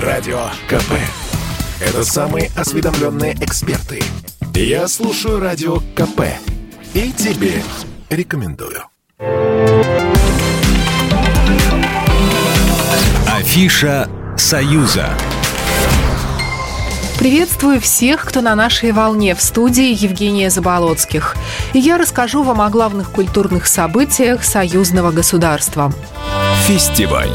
Радио КП. Это самые осведомленные эксперты. Я слушаю Радио КП. И тебе рекомендую. Афиша «Союза». Приветствую всех, кто на нашей волне в студии Евгения Заболоцких. И я расскажу вам о главных культурных событиях союзного государства. Фестиваль.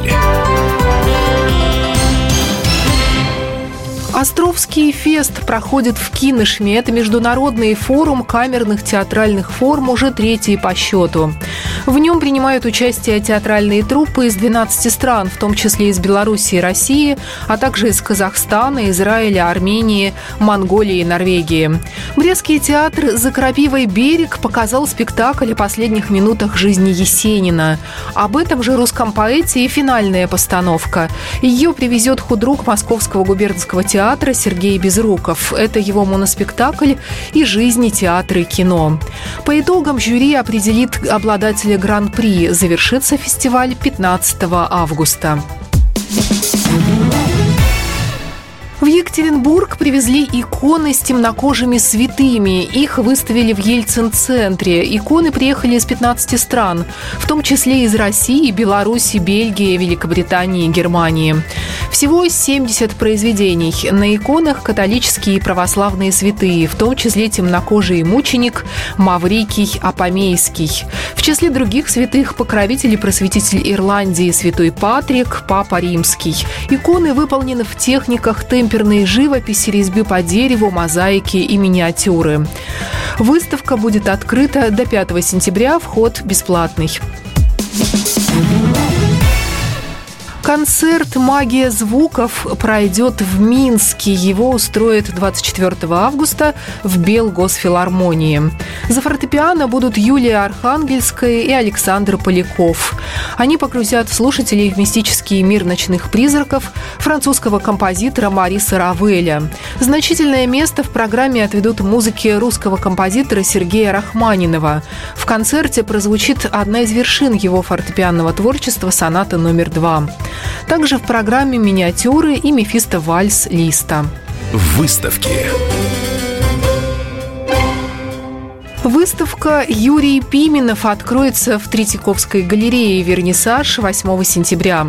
Островский фест проходит в Кинышме. Это международный форум камерных театральных форм, уже третий по счету. В нем принимают участие театральные труппы из 12 стран, в том числе из Беларуси и России, а также из Казахстана, Израиля, Армении, Монголии и Норвегии. Брестский театр «За крапивой берег» показал спектакль о последних минутах жизни Есенина. Об этом же русском поэте и финальная постановка. Ее привезет худрук Московского губернского театра Сергей Безруков. Это его моноспектакль и жизни театра и кино. По итогам жюри определит обладателя гран-при. Завершится фестиваль 15 августа. В Екатеринбург привезли иконы с темнокожими святыми. Их выставили в Ельцин-центре. Иконы приехали из 15 стран, в том числе из России, Беларуси, Бельгии, Великобритании и Германии. Всего 70 произведений. На иконах католические и православные святые, в том числе темнокожий мученик Маврикий Апомейский. В числе других святых покровитель и просветитель Ирландии святой Патрик, Папа Римский. Иконы выполнены в техниках темп темперной живописи, резьбы по дереву, мозаики и миниатюры. Выставка будет открыта до 5 сентября, вход бесплатный. Концерт «Магия звуков» пройдет в Минске. Его устроят 24 августа в Белгосфилармонии. За фортепиано будут Юлия Архангельская и Александр Поляков. Они погрузят слушателей в мистический мир ночных призраков французского композитора Мариса Равеля. Значительное место в программе отведут музыке русского композитора Сергея Рахманинова. В концерте прозвучит одна из вершин его фортепианного творчества «Соната номер два». Также в программе миниатюры и Мефисто Вальс Листа. Выставки. Выставка Юрий Пименов откроется в Третьяковской галерее «Вернисаж» 8 сентября.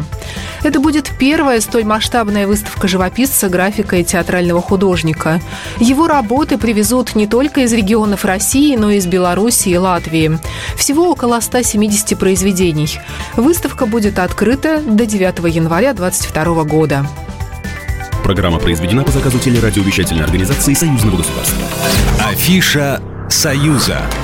Это будет первая столь масштабная выставка живописца, графика и театрального художника. Его работы привезут не только из регионов России, но и из Беларуси и Латвии. Всего около 170 произведений. Выставка будет открыта до 9 января 2022 года. Программа произведена по заказу телерадиовещательной организации Союзного государства. Афиша «Союза».